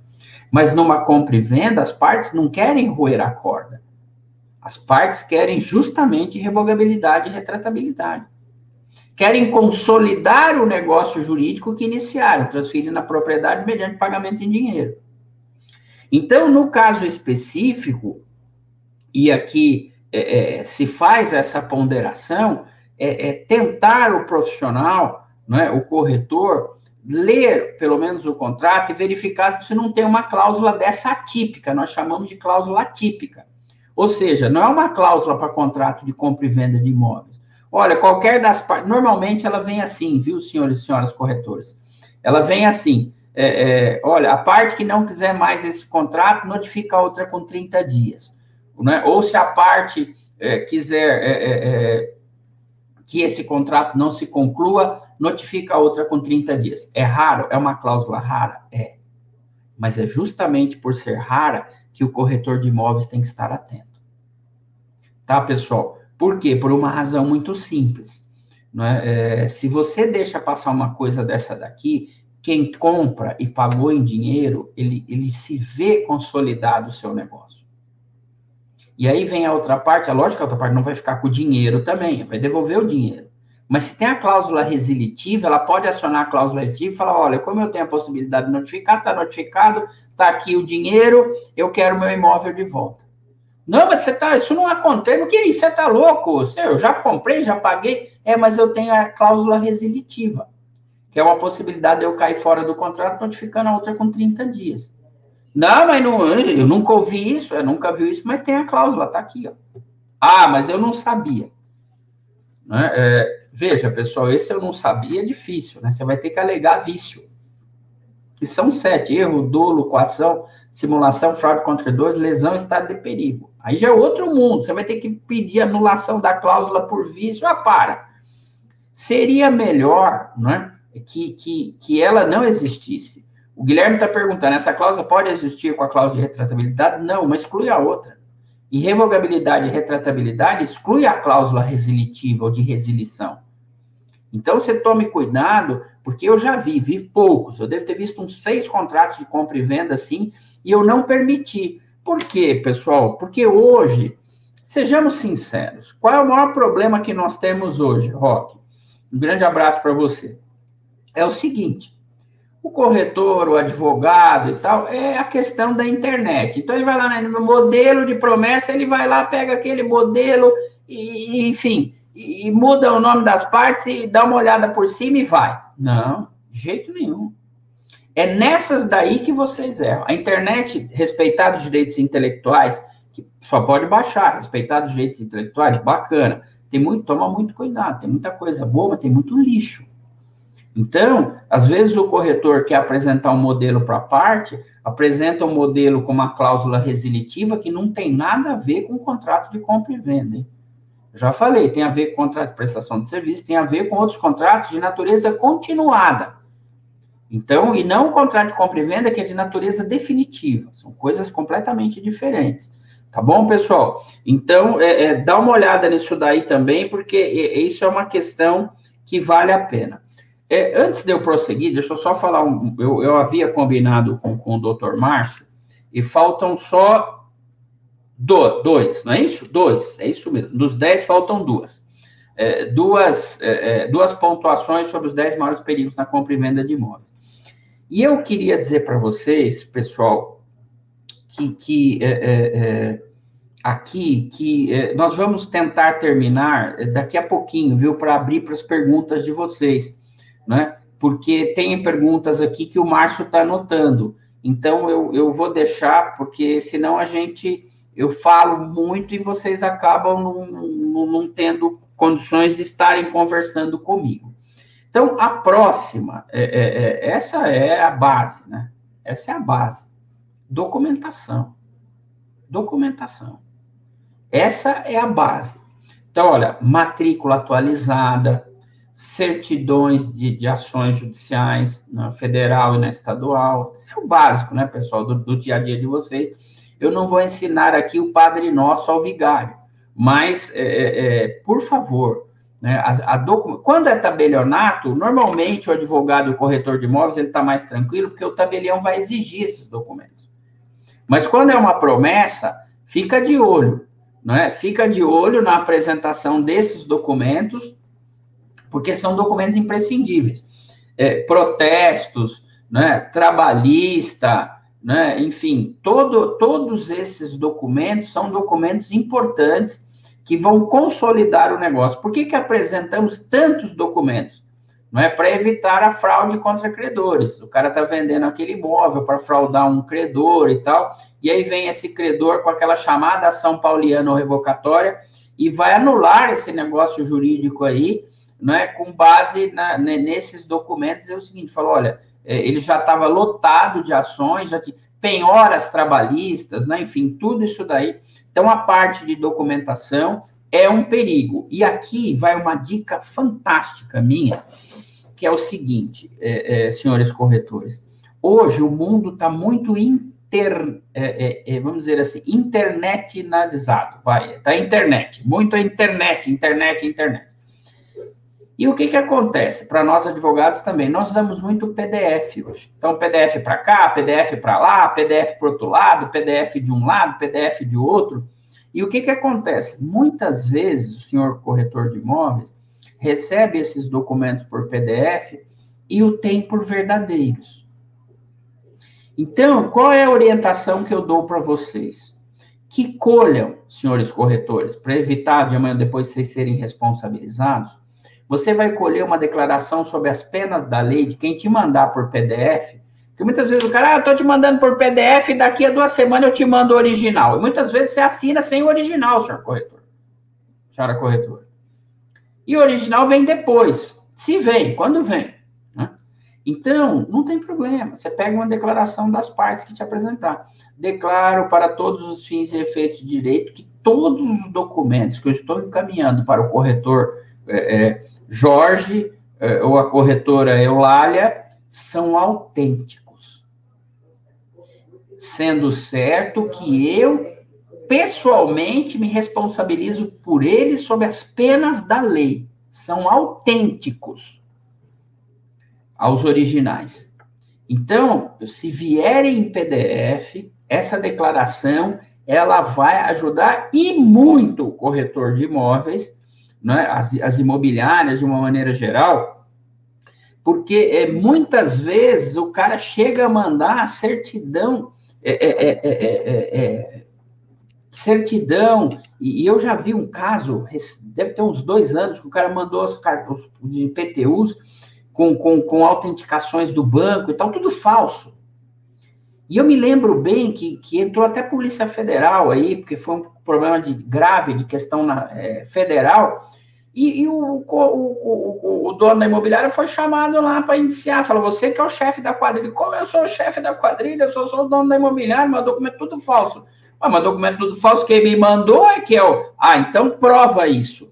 S1: Mas numa compra e venda, as partes não querem roer a corda. As partes querem justamente revogabilidade e retratabilidade. querem consolidar o negócio jurídico que iniciaram, transferindo a propriedade mediante pagamento em dinheiro. Então, no caso específico, e aqui é, é, se faz essa ponderação, é, é tentar o profissional, é, o corretor, ler pelo menos o contrato e verificar se não tem uma cláusula dessa atípica, nós chamamos de cláusula atípica. Ou seja, não é uma cláusula para contrato de compra e venda de imóveis. Olha, qualquer das partes, normalmente ela vem assim, viu, senhores e senhoras corretores? Ela vem assim, é, é, olha, a parte que não quiser mais esse contrato, notifica a outra com 30 dias. Né? Ou se a parte é, quiser é, é, é, que esse contrato não se conclua, notifica a outra com 30 dias. É raro? É uma cláusula rara? É. Mas é justamente por ser rara que o corretor de imóveis tem que estar atento. Tá, pessoal? Por quê? Por uma razão muito simples. É? É, se você deixa passar uma coisa dessa daqui, quem compra e pagou em dinheiro, ele, ele se vê consolidado o seu negócio. E aí vem a outra parte, a lógica a outra parte não vai ficar com o dinheiro também, vai devolver o dinheiro. Mas se tem a cláusula resilitiva, ela pode acionar a cláusula resilitiva e falar: olha, como eu tenho a possibilidade de notificar, está notificado, está aqui o dinheiro, eu quero meu imóvel de volta. Não, mas você tá, isso não acontece. O que é isso? Você está louco? Eu já comprei, já paguei. É, mas eu tenho a cláusula resilitiva, que é uma possibilidade de eu cair fora do contrato, notificando a outra com 30 dias. Não, mas não, eu nunca ouvi isso, eu nunca vi isso, mas tem a cláusula, tá aqui, ó. Ah, mas eu não sabia. Né? É, veja, pessoal, esse eu não sabia é difícil, né? Você vai ter que alegar vício. E são sete: erro, dolo, coação, simulação, fraude contra credores, lesão, estado de perigo. Aí já é outro mundo. Você vai ter que pedir anulação da cláusula por vício. Ah, para. Seria melhor, né? Que, que, que ela não existisse. O Guilherme está perguntando: essa cláusula pode existir com a cláusula de retratabilidade? Não, mas exclui a outra. E revogabilidade e retratabilidade exclui a cláusula resilitiva ou de resilição. Então, você tome cuidado, porque eu já vi, vi poucos, eu devo ter visto uns seis contratos de compra e venda assim, e eu não permiti. Por quê, pessoal? Porque hoje, sejamos sinceros, qual é o maior problema que nós temos hoje, Rock? Um grande abraço para você. É o seguinte: o corretor, o advogado e tal, é a questão da internet. Então, ele vai lá no modelo de promessa, ele vai lá, pega aquele modelo e, enfim, e, muda o nome das partes e dá uma olhada por cima e vai. Não, de jeito nenhum. É nessas daí que vocês erram. A internet, respeitar os direitos intelectuais, que só pode baixar, respeitar os direitos intelectuais, bacana. Tem muito, toma muito cuidado, tem muita coisa boa, mas tem muito lixo. Então, às vezes o corretor quer apresentar um modelo para a parte, apresenta um modelo com uma cláusula resilitiva que não tem nada a ver com o contrato de compra e venda. Hein? Já falei, tem a ver com contrato de prestação de serviço, tem a ver com outros contratos de natureza continuada. Então, e não o contrato de compra e venda que é de natureza definitiva. São coisas completamente diferentes. Tá bom, pessoal? Então, é, é, dá uma olhada nisso daí também, porque isso é uma questão que vale a pena. É, antes de eu prosseguir, deixa eu só falar, um, eu, eu havia combinado com, com o doutor Márcio, e faltam só do, dois, não é isso? Dois, é isso mesmo. Dos dez, faltam duas. É, duas, é, é duas pontuações sobre os dez maiores perigos na compra e venda de imóveis. E eu queria dizer para vocês, pessoal, que, que é, é, aqui, que nós vamos tentar terminar daqui a pouquinho, viu, para abrir para as perguntas de vocês né? Porque tem perguntas aqui que o Márcio está anotando. Então, eu, eu vou deixar, porque senão a gente, eu falo muito e vocês acabam não, não, não tendo condições de estarem conversando comigo. Então, a próxima, é, é, é, essa é a base, né? Essa é a base. Documentação. Documentação. Essa é a base. Então, olha, matrícula atualizada, certidões de, de ações judiciais na federal e na estadual. Isso é o básico, né, pessoal, do, do dia a dia de vocês. Eu não vou ensinar aqui o Padre Nosso ao vigário, mas, é, é, é por favor, né, a, a quando é tabelionato, normalmente o advogado e o corretor de imóveis ele está mais tranquilo, porque o tabelião vai exigir esses documentos. Mas quando é uma promessa, fica de olho, não é? Fica de olho na apresentação desses documentos porque são documentos imprescindíveis. É, protestos, né, trabalhista, né, enfim, todo, todos esses documentos são documentos importantes que vão consolidar o negócio. Por que, que apresentamos tantos documentos? Não é para evitar a fraude contra credores. O cara está vendendo aquele imóvel para fraudar um credor e tal, e aí vem esse credor com aquela chamada ação pauliana ou revocatória e vai anular esse negócio jurídico aí, não é, com base na, nesses documentos. É o seguinte, falou, olha, é, ele já estava lotado de ações, já tinha penhoras trabalhistas, né? enfim, tudo isso daí. Então, a parte de documentação é um perigo. E aqui vai uma dica fantástica minha, que é o seguinte, é, é, senhores corretores. Hoje o mundo está muito inter, é, é, é, vamos dizer assim, internetizado, vai, tá internet, muito internet, internet, internet. E o que, que acontece? Para nós advogados também, nós damos muito PDF hoje. Então, PDF para cá, PDF para lá, PDF para outro lado, PDF de um lado, PDF de outro. E o que, que acontece? Muitas vezes o senhor corretor de imóveis recebe esses documentos por PDF e o tem por verdadeiros. Então, qual é a orientação que eu dou para vocês? Que colham, senhores corretores, para evitar de amanhã depois vocês serem responsabilizados, você vai colher uma declaração sobre as penas da lei de quem te mandar por PDF. Porque muitas vezes o cara, ah, eu te mandando por PDF, daqui a duas semanas eu te mando o original. E muitas vezes você assina sem o original, senhor corretor. Senhora corretora. E o original vem depois. Se vem, quando vem. Né? Então, não tem problema. Você pega uma declaração das partes que te apresentar. Declaro para todos os fins e efeitos de direito que todos os documentos que eu estou encaminhando para o corretor é, é, Jorge eh, ou a corretora Eulália são autênticos. Sendo certo que eu, pessoalmente, me responsabilizo por eles sob as penas da lei. São autênticos aos originais. Então, se vierem em PDF, essa declaração ela vai ajudar e muito o corretor de imóveis né, as, as imobiliárias de uma maneira geral, porque é, muitas vezes o cara chega a mandar a certidão, é, é, é, certidão, e, e, eu já vi um caso, deve ter uns dois anos, que o cara mandou os cartões de PTUs com, com, com autenticações do banco e tal, tudo falso. E eu me lembro bem que, que entrou até Polícia Federal aí, porque foi um problema de, grave de questão na, é, federal, e, e o, o, o, o, dono da imobiliária foi chamado lá para iniciar, falou, você que é o chefe da quadrilha. Como eu sou o chefe da quadrilha, eu sou, sou o dono da imobiliária, meu documento é tudo falso. Ah, mas documento tudo falso, quem me mandou é que eu... Ah, então prova isso,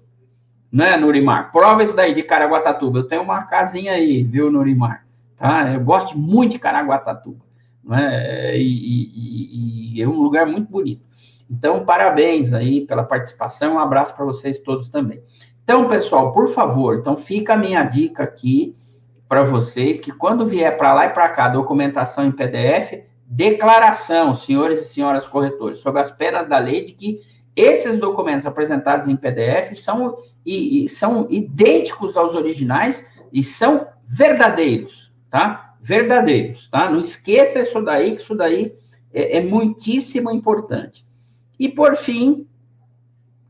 S1: né, Nurimar? Prova isso daí de Caraguatatuba. Eu tenho uma casinha aí, viu, Nurimar? Tá? Eu gosto muito de Caraguatatuba né? E, e, e, é um lugar muito bonito. Então, parabéns aí pela participação, um abraço para vocês todos também. Então, pessoal, por favor, então fica a minha dica aqui para vocês que quando vier para lá e para cá documentação em PDF, declaração, senhores e senhoras corretores, sobre as penas da lei de que esses documentos apresentados em PDF são, e, e são idênticos aos originais e são verdadeiros, tá? verdadeiros, tá? Não esqueça isso daí, que isso daí é, é muitíssimo importante. E por fim,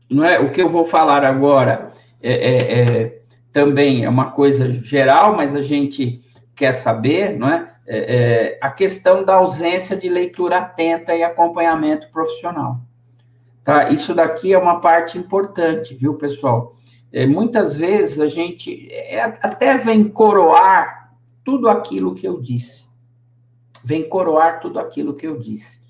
S1: não é o que eu vou falar agora é, é, é também é uma coisa geral, mas a gente quer saber, não é? é? é? a questão da ausência de leitura atenta e acompanhamento profissional. Tá? Isso daqui é uma parte importante, viu, pessoal? É, muitas vezes a gente é, até vem coroar tudo aquilo que eu disse. Vem coroar tudo aquilo que eu disse.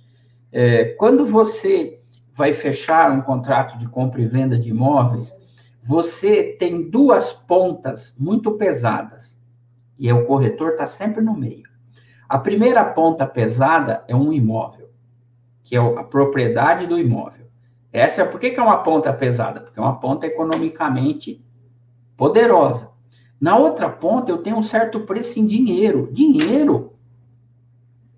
S1: É, quando você vai fechar um contrato de compra e venda de imóveis, você tem duas pontas muito pesadas. E o corretor está sempre no meio. A primeira ponta pesada é um imóvel, que é a propriedade do imóvel. Essa é por que, que é uma ponta pesada? Porque é uma ponta economicamente poderosa. Na outra ponta, eu tenho um certo preço em dinheiro. Dinheiro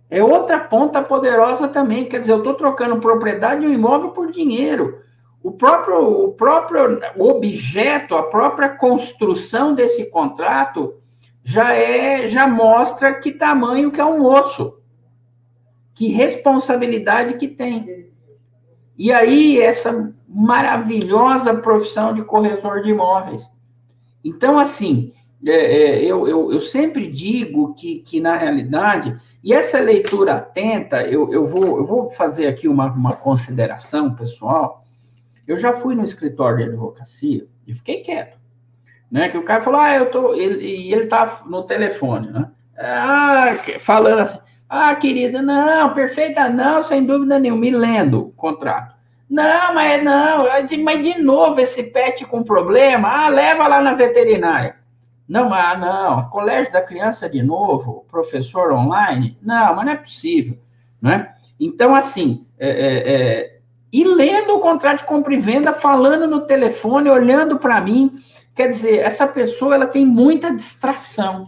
S1: é outra ponta poderosa também. Quer dizer, eu estou trocando propriedade e um imóvel por dinheiro. O, o próprio, o próprio objeto, a própria construção desse contrato já é, já mostra que tamanho que é um osso, que responsabilidade que tem. E aí essa maravilhosa profissão de corretor de imóveis. Então, assim, é, é, eu, eu, eu, sempre digo que, que, na realidade, e essa leitura atenta, eu, eu, vou, eu vou fazer aqui uma, uma consideração pessoal. Eu já fui no escritório de advocacia e fiquei quieto. Né? Que o cara falou, ah, eu tô. Ele, e ele tá no telefone, né? Ah, falando assim, ah, querida, não, perfeita, não, sem dúvida nenhuma, me lendo o contrato. Não, mas não, mas de novo esse pet com problema, ah, leva lá na veterinária. Não, ah, não, colégio da criança de novo, professor online, não, mas não é possível, né? Então, assim, é, é, é, e lendo o contrato de compra e venda, falando no telefone, olhando para mim, quer dizer, essa pessoa, ela tem muita distração.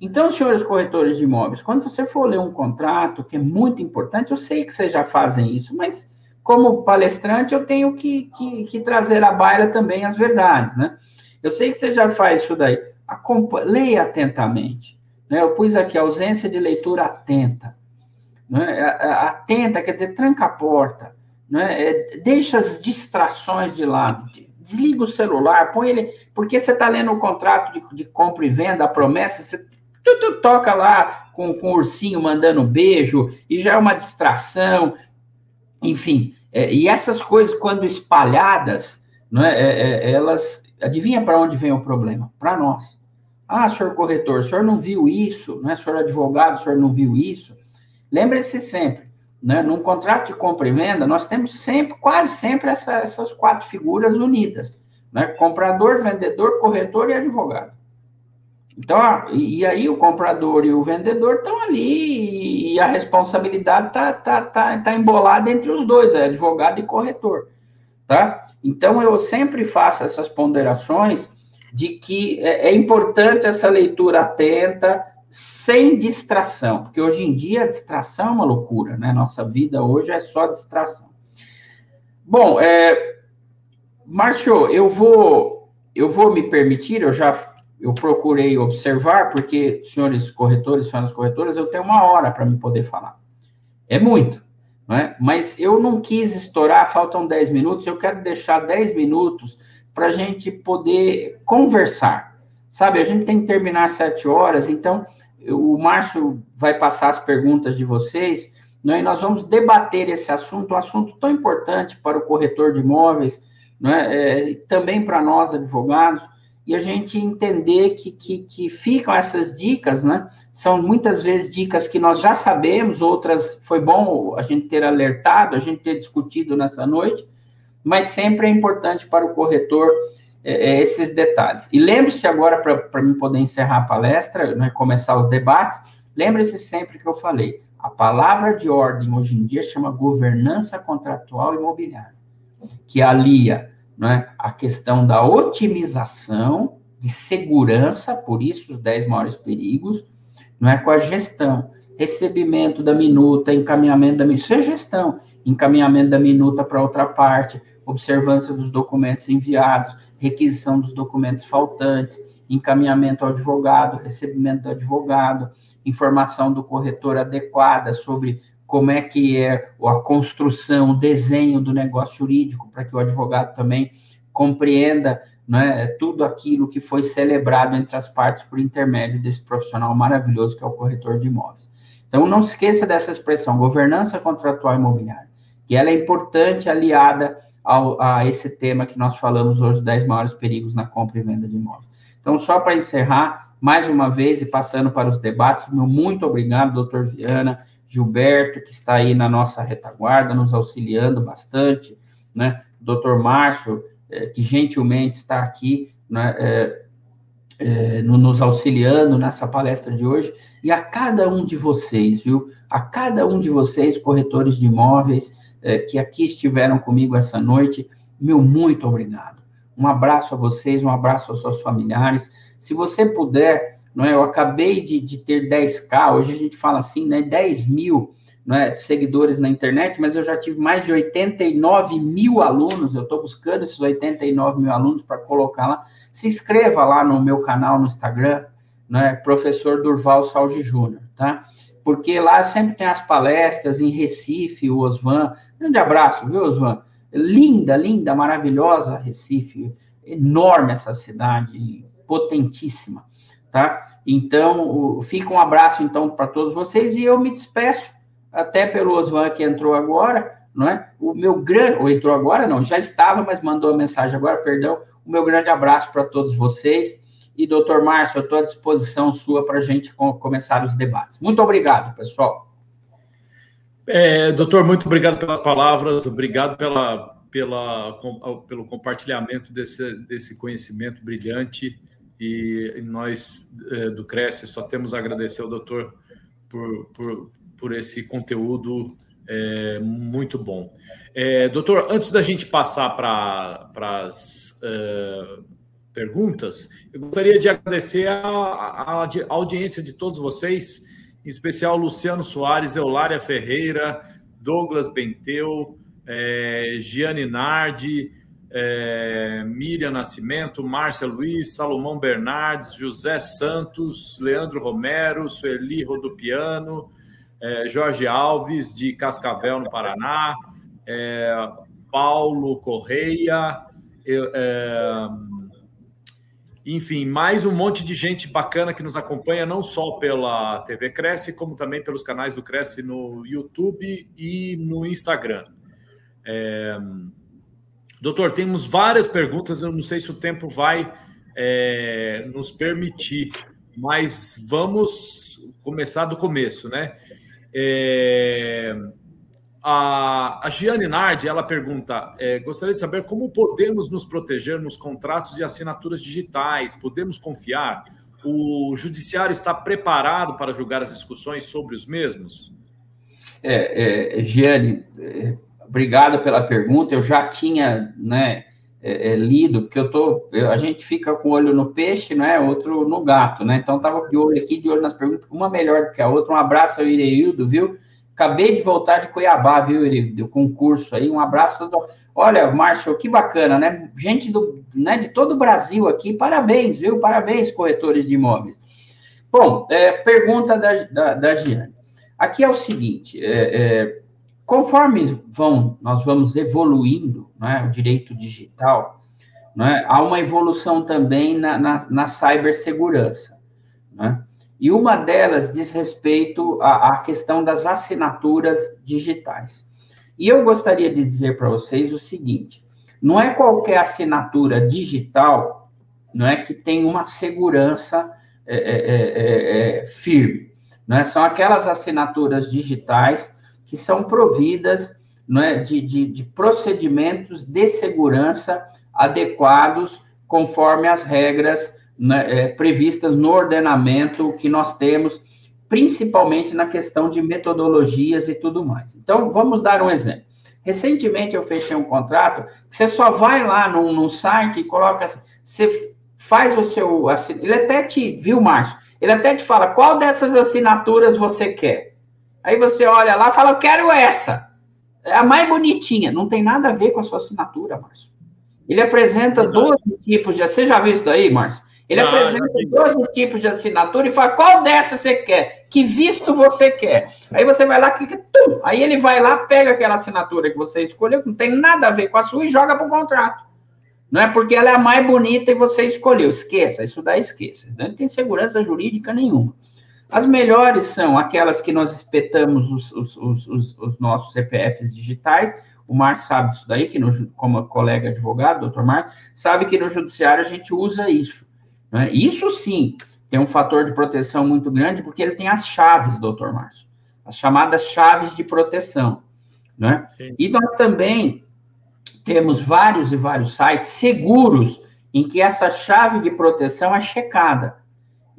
S1: Então, senhores corretores de imóveis, quando você for ler um contrato, que é muito importante, eu sei que vocês já fazem isso, mas como palestrante, eu tenho que, que, que trazer à baila também as verdades, né? Eu sei que você já faz isso daí. Acompanhe, leia atentamente. Né? Eu pus aqui ausência de leitura atenta. Né? Atenta quer dizer tranca a porta. Né? É, deixa as distrações de lado. Desliga o celular, põe ele. Porque você está lendo o contrato de, de, compra e venda, a promessa, você tu, tu, toca lá com, com o ursinho mandando beijo, e já é uma distração. Enfim, é, e essas coisas, quando espalhadas, né, é, é, elas Adivinha para onde vem o problema? Para nós. Ah, senhor corretor, o senhor não viu isso, né? Senhor advogado, o senhor não viu isso? Lembre-se sempre, né? Num contrato de compra e venda, nós temos sempre, quase sempre, essa, essas quatro figuras unidas, né? Comprador, vendedor, corretor e advogado. Então, e aí o comprador e o vendedor estão ali e a responsabilidade está tá, tá, tá embolada entre os dois, é advogado e corretor, tá? Então, eu sempre faço essas ponderações de que é, é importante essa leitura atenta, sem distração, porque hoje em dia a distração é uma loucura, né? Nossa vida hoje é só distração. Bom, é, Márcio, eu vou, eu vou me permitir, eu já eu procurei observar, porque, senhores corretores, senhoras corretoras, eu tenho uma hora para me poder falar. É muito. É? Mas eu não quis estourar, faltam 10 minutos, eu quero deixar 10 minutos para a gente poder conversar. Sabe, a gente tem que terminar às 7 horas, então o Márcio vai passar as perguntas de vocês, né, e nós vamos debater esse assunto, um assunto tão importante para o corretor de imóveis, né, é, também para nós advogados, e a gente entender que, que, que ficam essas dicas, né? São muitas vezes dicas que nós já sabemos, outras foi bom a gente ter alertado, a gente ter discutido nessa noite, mas sempre é importante para o corretor é, é esses detalhes. E lembre-se agora, para mim poder encerrar a palestra, né, começar os debates, lembre-se sempre que eu falei, a palavra de ordem hoje em dia chama governança contratual imobiliária, que alia né, a questão da otimização de segurança, por isso os 10 maiores perigos, não é? Com a gestão, recebimento da minuta, encaminhamento da minuta, isso é gestão, encaminhamento da minuta para outra parte, observância dos documentos enviados, requisição dos documentos faltantes, encaminhamento ao advogado, recebimento do advogado, informação do corretor adequada sobre como é que é a construção, o desenho do negócio jurídico, para que o advogado também compreenda né, tudo aquilo que foi celebrado entre as partes por intermédio desse profissional maravilhoso que é o corretor de imóveis. Então, não se esqueça dessa expressão, governança contratual imobiliária, que ela é importante aliada ao, a esse tema que nós falamos hoje, 10 maiores perigos na compra e venda de imóveis. Então, só para encerrar, mais uma vez, e passando para os debates, meu muito obrigado, doutor Viana, Gilberto, que está aí na nossa retaguarda, nos auxiliando bastante, né? Doutor Márcio, é, que gentilmente está aqui, né? É, é, no, nos auxiliando nessa palestra de hoje, e a cada um de vocês, viu? A cada um de vocês, corretores de imóveis, que aqui estiveram comigo essa noite, meu muito obrigado. Um abraço a vocês, um abraço aos seus familiares. Se você puder, não é? Eu acabei de, de ter 10K, hoje a gente fala assim, né? 10 mil é, seguidores na internet, mas eu já tive mais de 89 mil alunos. Eu estou buscando esses 89 mil alunos para colocar lá. Se inscreva lá no meu canal no Instagram, né, professor Durval Salge Júnior, tá? Porque lá sempre tem as palestras em Recife, o Osvan. Grande abraço, viu, Osvan? Linda, linda, maravilhosa Recife. Enorme essa cidade, potentíssima, tá? Então, fica um abraço, então, para todos vocês e eu me despeço até pelo Osvan que entrou agora, não é? O meu grande, ou entrou agora, não, já estava, mas mandou a mensagem agora, perdão. O meu grande abraço para todos vocês. E, doutor Márcio, eu estou à disposição sua para a gente começar os debates. Muito obrigado, pessoal.
S2: É, doutor, muito obrigado pelas palavras, obrigado pela, pela, pelo compartilhamento desse, desse conhecimento brilhante. E nós é, do Cresce só temos a agradecer ao doutor por, por, por esse conteúdo é, muito bom. É, doutor, antes da gente passar para as é, perguntas, eu gostaria de agradecer a, a, a, audiência de todos vocês, em especial Luciano Soares, Eulária Ferreira, Douglas Benteu, é, Giane Nardi, é, Miriam Nascimento, Márcia Luiz, Salomão Bernardes, José Santos, Leandro Romero, Sueli Rodopiano, é, Jorge Alves, de Cascavel, no Paraná, é, Paulo Correia, é, enfim, mais um monte de gente bacana que nos acompanha, não só pela TV Cresce, como também pelos canais do Cresce no YouTube e no Instagram. É... Doutor, temos várias perguntas, eu não sei se o tempo vai é, nos permitir, mas vamos começar do começo, né? É, a, a Giane Nardi, ela pergunta, é, gostaria de saber como podemos nos proteger nos contratos e assinaturas digitais, podemos confiar? O judiciário está preparado para julgar as discussões sobre os mesmos?
S1: É, é Giane, é, obrigado pela pergunta, eu já tinha, né, é, é, lido, porque eu tô, eu, a gente fica com o olho no peixe, né, outro no gato, né, então tava de olho aqui, de olho nas perguntas, uma melhor do que a outra, um abraço ao Ireildo, viu, acabei de voltar de Cuiabá, viu, Ireildo, concurso aí, um abraço, do... olha, Márcio, que bacana, né, gente do, né, de todo o Brasil aqui, parabéns, viu, parabéns, corretores de imóveis. Bom, é, pergunta da, da, da Giane, aqui é o seguinte, é, é Conforme vão, nós vamos evoluindo, né, o direito digital, né, há uma evolução também na, na, na cibersegurança. Né? E uma delas diz respeito à, à questão das assinaturas digitais. E eu gostaria de dizer para vocês o seguinte: não é qualquer assinatura digital não é que tem uma segurança é, é, é, é firme. Né? São aquelas assinaturas digitais que são providas é, de, de, de procedimentos de segurança adequados conforme as regras né, é, previstas no ordenamento que nós temos, principalmente na questão de metodologias e tudo mais. Então, vamos dar um exemplo. Recentemente eu fechei um contrato você só vai lá num site e coloca, você faz o seu, ele até te, viu, Márcio? Ele até te fala qual dessas assinaturas você quer. Aí você olha lá e fala, eu quero essa. É a mais bonitinha. Não tem nada a ver com a sua assinatura, Márcio. Ele apresenta 12 tipos de. Você já viu isso daí, Márcio? Ele ah, apresenta 12 tipos de assinatura e fala qual dessas você quer, que visto você quer. Aí você vai lá, clica, tum, aí ele vai lá, pega aquela assinatura que você escolheu, que não tem nada a ver com a sua, e joga para o contrato. Não é porque ela é a mais bonita e você escolheu. Esqueça, isso daí esqueça. Não tem segurança jurídica nenhuma. As melhores são aquelas que nós espetamos os, os, os, os nossos CPFs digitais. O Marcos sabe disso daí, que no, como colega advogado, doutor Marcos, sabe que no judiciário a gente usa isso. Né? Isso sim tem um fator de proteção muito grande, porque ele tem as chaves, doutor Márcio, as chamadas chaves de proteção. Né? E nós também temos vários e vários sites seguros em que essa chave de proteção é checada.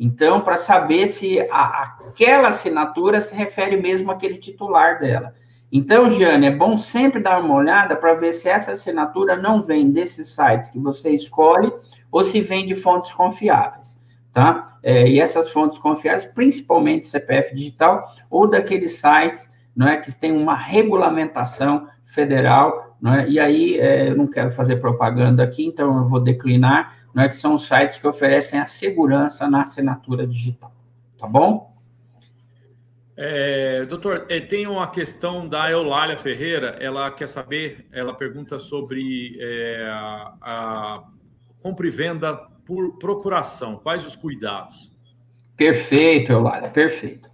S1: Então, para saber se a, aquela assinatura se refere mesmo àquele titular dela. Então, Giane, é bom sempre dar uma olhada para ver se essa assinatura não vem desses sites que você escolhe ou se vem de fontes confiáveis, tá? É, e essas fontes confiáveis, principalmente CPF digital ou daqueles sites não é que tem uma regulamentação federal, não é? E aí é, eu não quero fazer propaganda aqui, então eu vou declinar, não é que são os sites que oferecem a segurança na assinatura digital, tá bom?
S2: É, doutor, é, tem uma questão da Eulália Ferreira, ela quer saber, ela pergunta sobre é, a, a compra e venda por procuração, quais os cuidados?
S1: Perfeito, Eulália, perfeito.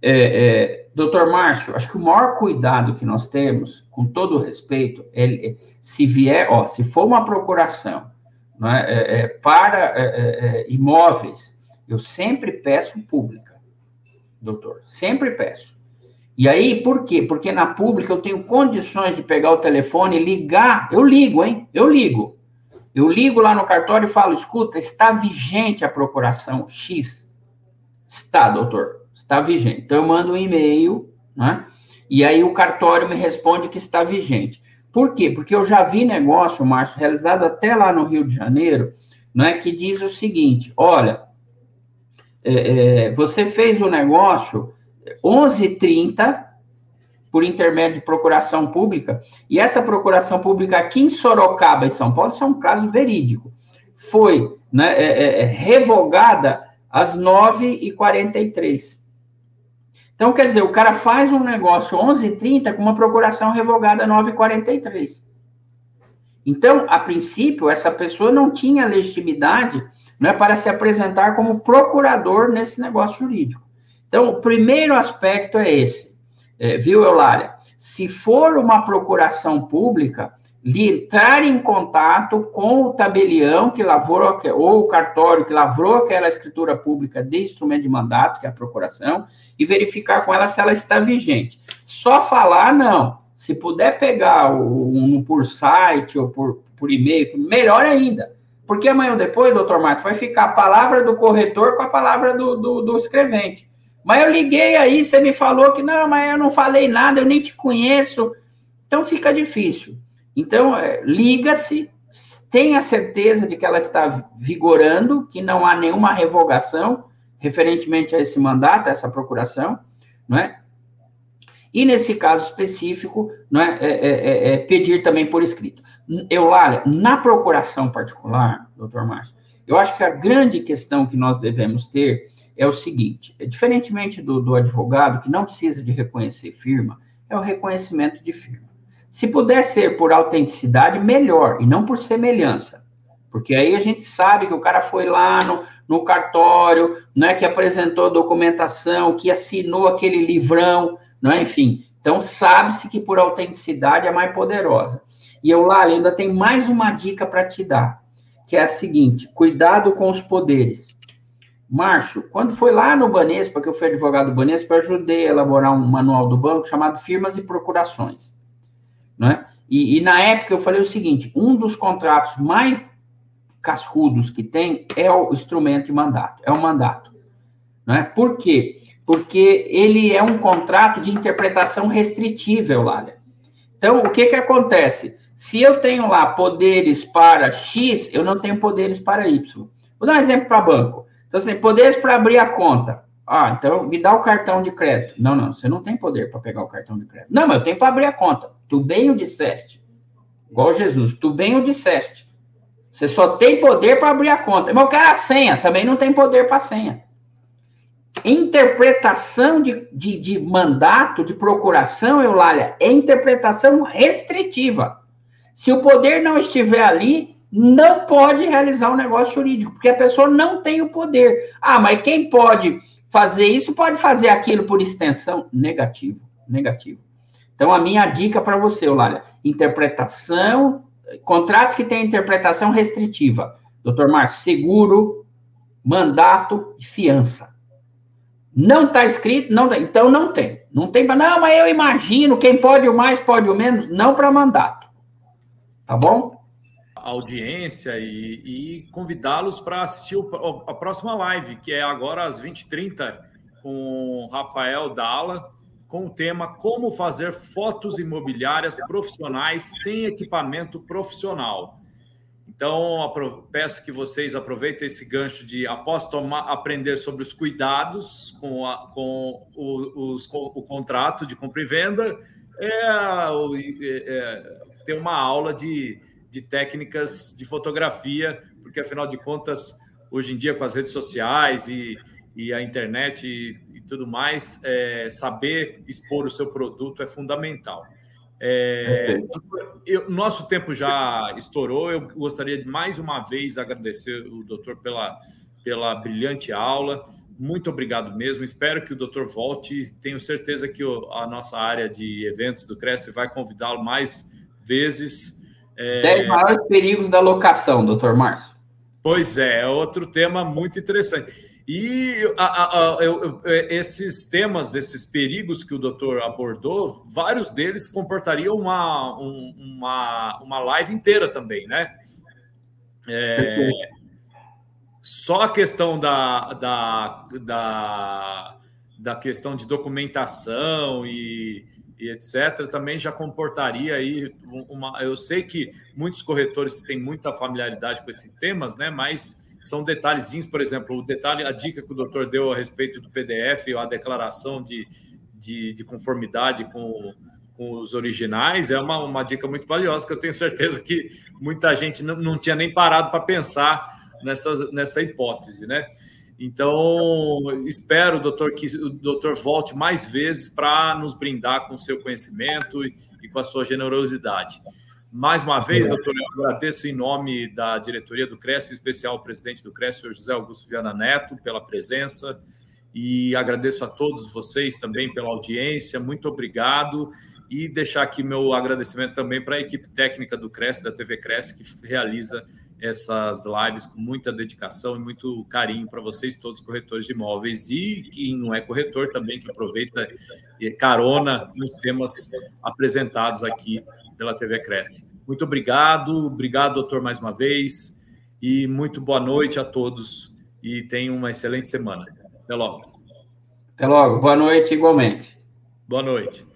S1: É, é, doutor Márcio, acho que o maior cuidado que nós temos, com todo o respeito, é, se vier, ó, se for uma procuração né, é, é, para é, é, imóveis, eu sempre peço pública, doutor, sempre peço. E aí, por quê? Porque na pública eu tenho condições de pegar o telefone e ligar, eu ligo, hein? Eu ligo. Eu ligo lá no cartório e falo, escuta, está vigente a procuração X. Está, doutor está vigente. Então, eu mando um e-mail, né? E aí o cartório me responde que está vigente. Por quê? Porque eu já vi negócio, Márcio, realizado até lá no Rio de Janeiro, é que diz o seguinte: olha, é, é, você fez o negócio 11h30 por intermédio de procuração pública, e essa procuração pública aqui em Sorocaba, em São Paulo, isso é um caso verídico, foi né, é, é revogada às 9h43. Então, quer dizer, o cara faz um negócio 11h30 com uma procuração revogada 9h43. Então, a princípio, essa pessoa não tinha legitimidade né, para se apresentar como procurador nesse negócio jurídico. Então, o primeiro aspecto é esse, é, viu, Eulália? Se for uma procuração pública, entrar em contato com o tabelião que lavrou, ou o cartório que lavrou aquela escritura pública de instrumento de mandato, que é a procuração, e verificar com ela se ela está vigente. Só falar, não. Se puder pegar um por site ou por, por e-mail, melhor ainda. Porque amanhã ou depois, doutor Marcos, vai ficar a palavra do corretor com a palavra do, do, do escrevente. Mas eu liguei aí, você me falou que não, mas eu não falei nada, eu nem te conheço. Então fica difícil. Então, é, liga-se, tenha certeza de que ela está vigorando, que não há nenhuma revogação referentemente a esse mandato, a essa procuração, não é? E nesse caso específico, não é, é, é, é, é pedir também por escrito. Eu, olha, na procuração particular, doutor Márcio, eu acho que a grande questão que nós devemos ter é o seguinte: é, diferentemente do, do advogado, que não precisa de reconhecer firma, é o reconhecimento de firma. Se puder ser por autenticidade, melhor, e não por semelhança. Porque aí a gente sabe que o cara foi lá no, no cartório, né, que apresentou a documentação, que assinou aquele livrão, né, enfim. Então, sabe-se que por autenticidade é mais poderosa. E eu lá ainda tem mais uma dica para te dar, que é a seguinte: cuidado com os poderes. Márcio, quando foi lá no Banespa, que eu fui advogado do Banespa, eu ajudei a elaborar um manual do banco chamado Firmas e Procurações. Né? E, e, na época eu falei o seguinte: um dos contratos mais cascudos que tem é o instrumento de mandato, é o mandato. Né? Por quê? Porque ele é um contrato de interpretação restritiva, Eulália. Então, o que, que acontece? Se eu tenho lá poderes para X, eu não tenho poderes para Y. Vou dar um exemplo para banco. Então, assim, poderes para abrir a conta. Ah, então me dá o cartão de crédito. Não, não, você não tem poder para pegar o cartão de crédito. Não, mas eu tenho para abrir a conta. Tu bem o disseste. Igual Jesus, tu bem o disseste. Você só tem poder para abrir a conta. Mas eu quero a senha, também não tem poder para senha. Interpretação de, de, de, mandato, de procuração, Eulália, é interpretação restritiva. Se o poder não estiver ali, não pode realizar um negócio jurídico, porque a pessoa não tem o poder. Ah, mas quem pode fazer isso pode fazer aquilo por extensão. Negativo, negativo. Então, a minha dica para você, Eulália, interpretação, contratos que têm interpretação restritiva. Doutor Márcio, seguro, mandato e fiança. Não está escrito, não, então não tem. Não tem, não, mas eu imagino, quem pode o mais, pode o menos, não para mandato. Tá bom?
S2: audiência e, e convidá-los para assistir o, a próxima live, que é agora às 20h30, com Rafael Dalla, com o tema Como fazer fotos imobiliárias profissionais sem equipamento profissional. Então, peço que vocês aproveitem esse gancho de, após tomar, aprender sobre os cuidados com, a, com, o, os, com o contrato de compra e venda, é, é, ter uma aula de, de técnicas de fotografia, porque, afinal de contas, hoje em dia, com as redes sociais e, e a internet tudo mais, é, saber expor o seu produto é fundamental. É, eu, nosso tempo já estourou. Eu gostaria de mais uma vez agradecer o doutor pela, pela brilhante aula. Muito obrigado mesmo. Espero que o doutor volte. Tenho certeza que o, a nossa área de eventos do Cresce vai convidá-lo mais vezes.
S1: É... Dez maiores perigos da locação, doutor Márcio.
S2: Pois é, é outro tema muito interessante. E a, a, eu, é, esses temas, esses perigos que o doutor abordou, vários deles comportariam uma, um, uma, uma live inteira também, né? É, só a questão da, da, da, da questão de documentação e, e etc., também já comportaria aí uma. Eu sei que muitos corretores têm muita familiaridade com esses temas, né? Mas são detalhezinhos, por exemplo, o detalhe, a dica que o doutor deu a respeito do PDF, a declaração de, de, de conformidade com, com os originais, é uma, uma dica muito valiosa, que eu tenho certeza que muita gente não, não tinha nem parado para pensar nessa, nessa hipótese, né? Então, espero, doutor, que o doutor volte mais vezes para nos brindar com o seu conhecimento e, e com a sua generosidade. Mais uma vez, doutor, eu agradeço em nome da diretoria do CRES, em especial o presidente do CRES, o José Augusto Viana Neto, pela presença. E agradeço a todos vocês também pela audiência. Muito obrigado. E deixar aqui meu agradecimento também para a equipe técnica do CRES, da TV CRES, que realiza essas lives com muita dedicação e muito carinho para vocês, todos corretores de imóveis, e quem não é corretor também, que aproveita carona nos temas apresentados aqui pela TV Cresce. Muito obrigado, obrigado, doutor, mais uma vez, e muito boa noite a todos e tenham uma excelente semana. Até logo.
S1: Até logo. Boa noite, igualmente.
S2: Boa noite.